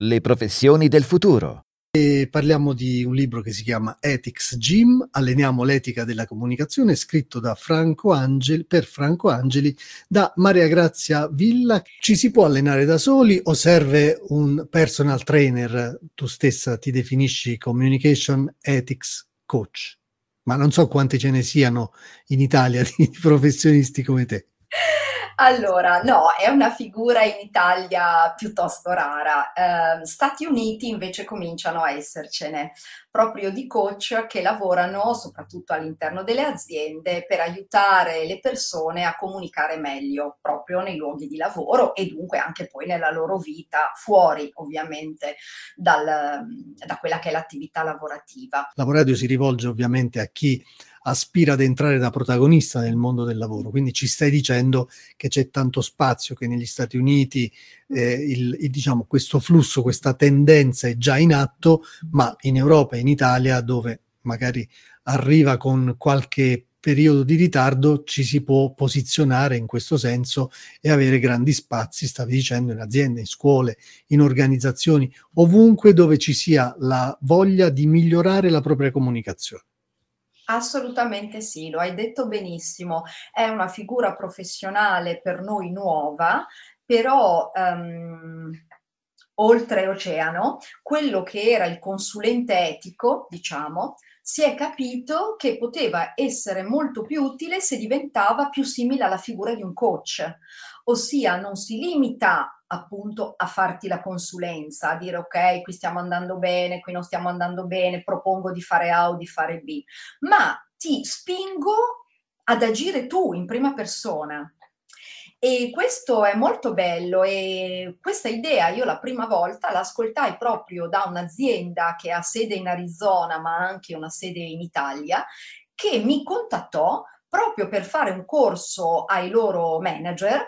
Le professioni del futuro. E parliamo di un libro che si chiama Ethics Gym, alleniamo l'etica della comunicazione, scritto da Franco Angeli, per Franco Angeli, da Maria Grazia Villa. Ci si può allenare da soli o serve un personal trainer? Tu stessa ti definisci Communication Ethics Coach, ma non so quanti ce ne siano in Italia di professionisti come te. Allora, no, è una figura in Italia piuttosto rara. Eh, Stati Uniti invece cominciano a essercene, proprio di coach che lavorano soprattutto all'interno delle aziende per aiutare le persone a comunicare meglio proprio nei luoghi di lavoro e dunque anche poi nella loro vita fuori ovviamente dal, da quella che è l'attività lavorativa. Lavoradio si rivolge ovviamente a chi aspira ad entrare da protagonista nel mondo del lavoro. Quindi ci stai dicendo che c'è tanto spazio, che negli Stati Uniti eh, il, il, diciamo, questo flusso, questa tendenza è già in atto, ma in Europa in Italia, dove magari arriva con qualche periodo di ritardo, ci si può posizionare in questo senso e avere grandi spazi, stavi dicendo, in aziende, in scuole, in organizzazioni, ovunque dove ci sia la voglia di migliorare la propria comunicazione. Assolutamente sì, lo hai detto benissimo. È una figura professionale per noi nuova, però um, oltre oceano, quello che era il consulente etico, diciamo, si è capito che poteva essere molto più utile se diventava più simile alla figura di un coach, ossia non si limita appunto a farti la consulenza, a dire ok, qui stiamo andando bene, qui non stiamo andando bene, propongo di fare A o di fare B, ma ti spingo ad agire tu in prima persona. E questo è molto bello e questa idea io la prima volta l'ascoltai proprio da un'azienda che ha sede in Arizona ma anche una sede in Italia che mi contattò proprio per fare un corso ai loro manager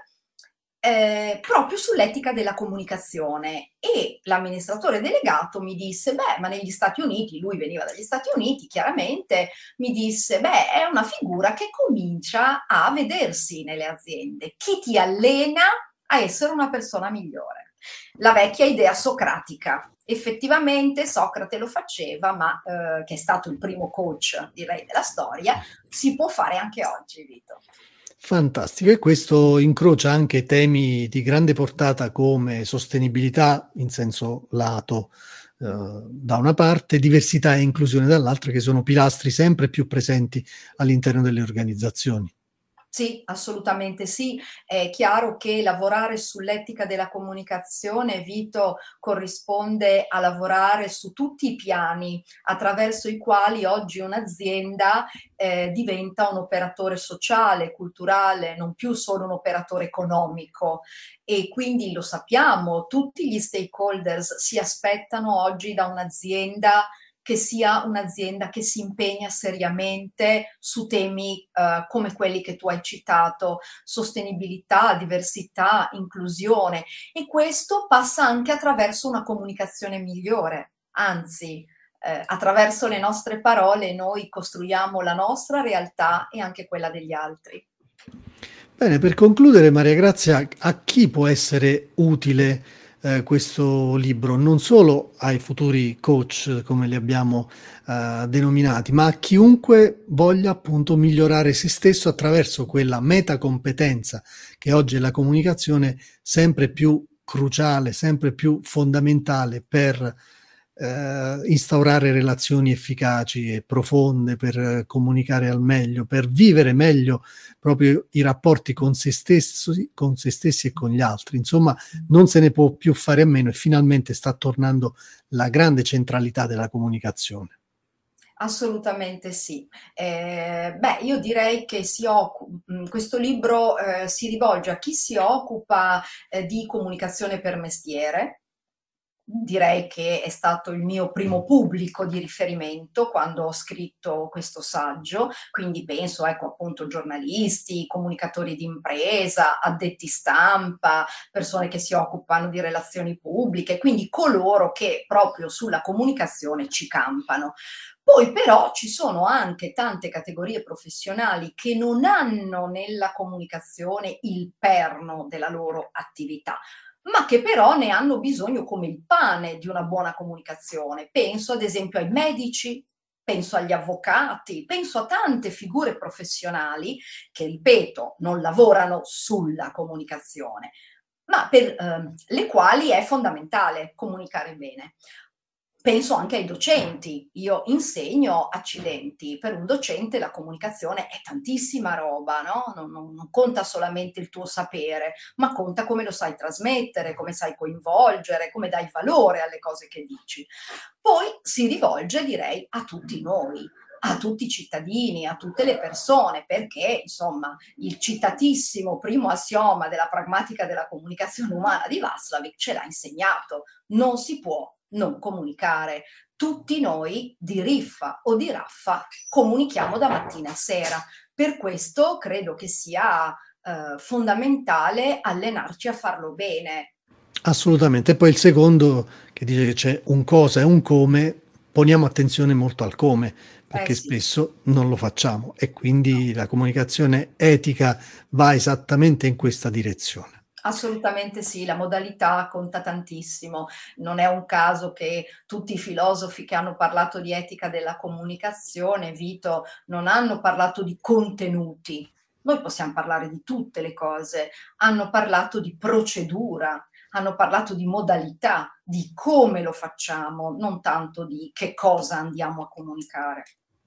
eh, proprio sull'etica della comunicazione e l'amministratore delegato mi disse, beh, ma negli Stati Uniti, lui veniva dagli Stati Uniti, chiaramente mi disse, beh, è una figura che comincia a vedersi nelle aziende. Chi ti allena a essere una persona migliore? La vecchia idea socratica. Effettivamente Socrate lo faceva, ma eh, che è stato il primo coach, direi, della storia, si può fare anche oggi, Vito. Fantastico, e questo incrocia anche temi di grande portata come sostenibilità in senso lato eh, da una parte, diversità e inclusione dall'altra, che sono pilastri sempre più presenti all'interno delle organizzazioni. Sì, assolutamente sì. È chiaro che lavorare sull'etica della comunicazione, Vito, corrisponde a lavorare su tutti i piani attraverso i quali oggi un'azienda eh, diventa un operatore sociale, culturale, non più solo un operatore economico. E quindi lo sappiamo, tutti gli stakeholders si aspettano oggi da un'azienda che sia un'azienda che si impegna seriamente su temi uh, come quelli che tu hai citato, sostenibilità, diversità, inclusione e questo passa anche attraverso una comunicazione migliore, anzi eh, attraverso le nostre parole noi costruiamo la nostra realtà e anche quella degli altri. Bene, per concludere Maria Grazia, a chi può essere utile eh, questo libro non solo ai futuri coach, come li abbiamo eh, denominati, ma a chiunque voglia appunto migliorare se stesso attraverso quella metacompetenza che oggi è la comunicazione sempre più cruciale, sempre più fondamentale per eh, instaurare relazioni efficaci e profonde per comunicare al meglio, per vivere meglio proprio i rapporti con se, stessi, con se stessi e con gli altri. Insomma, non se ne può più fare a meno e finalmente sta tornando la grande centralità della comunicazione. Assolutamente sì. Eh, beh, io direi che si occupa, mm, questo libro eh, si rivolge a chi si occupa eh, di comunicazione per mestiere, direi che è stato il mio primo pubblico di riferimento quando ho scritto questo saggio, quindi penso ecco appunto giornalisti, comunicatori di impresa, addetti stampa, persone che si occupano di relazioni pubbliche, quindi coloro che proprio sulla comunicazione ci campano. Poi però ci sono anche tante categorie professionali che non hanno nella comunicazione il perno della loro attività ma che però ne hanno bisogno come il pane di una buona comunicazione. Penso ad esempio ai medici, penso agli avvocati, penso a tante figure professionali che, ripeto, non lavorano sulla comunicazione, ma per eh, le quali è fondamentale comunicare bene. Penso anche ai docenti. Io insegno accidenti. Per un docente la comunicazione è tantissima roba, no? Non, non, non, conta solamente il tuo sapere, ma conta come lo sai trasmettere, come sai coinvolgere, come dai valore alle cose che dici. Poi si rivolge, direi, a tutti noi, a tutti i cittadini, a tutte le persone, perché insomma il citatissimo primo assioma della pragmatica della comunicazione umana di Václavic ce l'ha insegnato. Non si può non comunicare. Tutti noi di riffa o di raffa comunichiamo da mattina a sera. Per questo credo che sia eh, fondamentale allenarci a farlo bene. Assolutamente. E poi il secondo che dice che c'è un cosa e un come, poniamo attenzione molto al come, perché eh sì. spesso non lo facciamo e quindi no. la comunicazione etica va esattamente in questa direzione. Assolutamente sì, la modalità conta tantissimo. Non è un caso che tutti i filosofi che hanno parlato di etica della comunicazione, Vito, non hanno parlato di contenuti. Noi possiamo parlare di tutte le cose, hanno parlato di procedura, hanno parlato di modalità, di come lo facciamo, non tanto di che cosa andiamo a comunicare.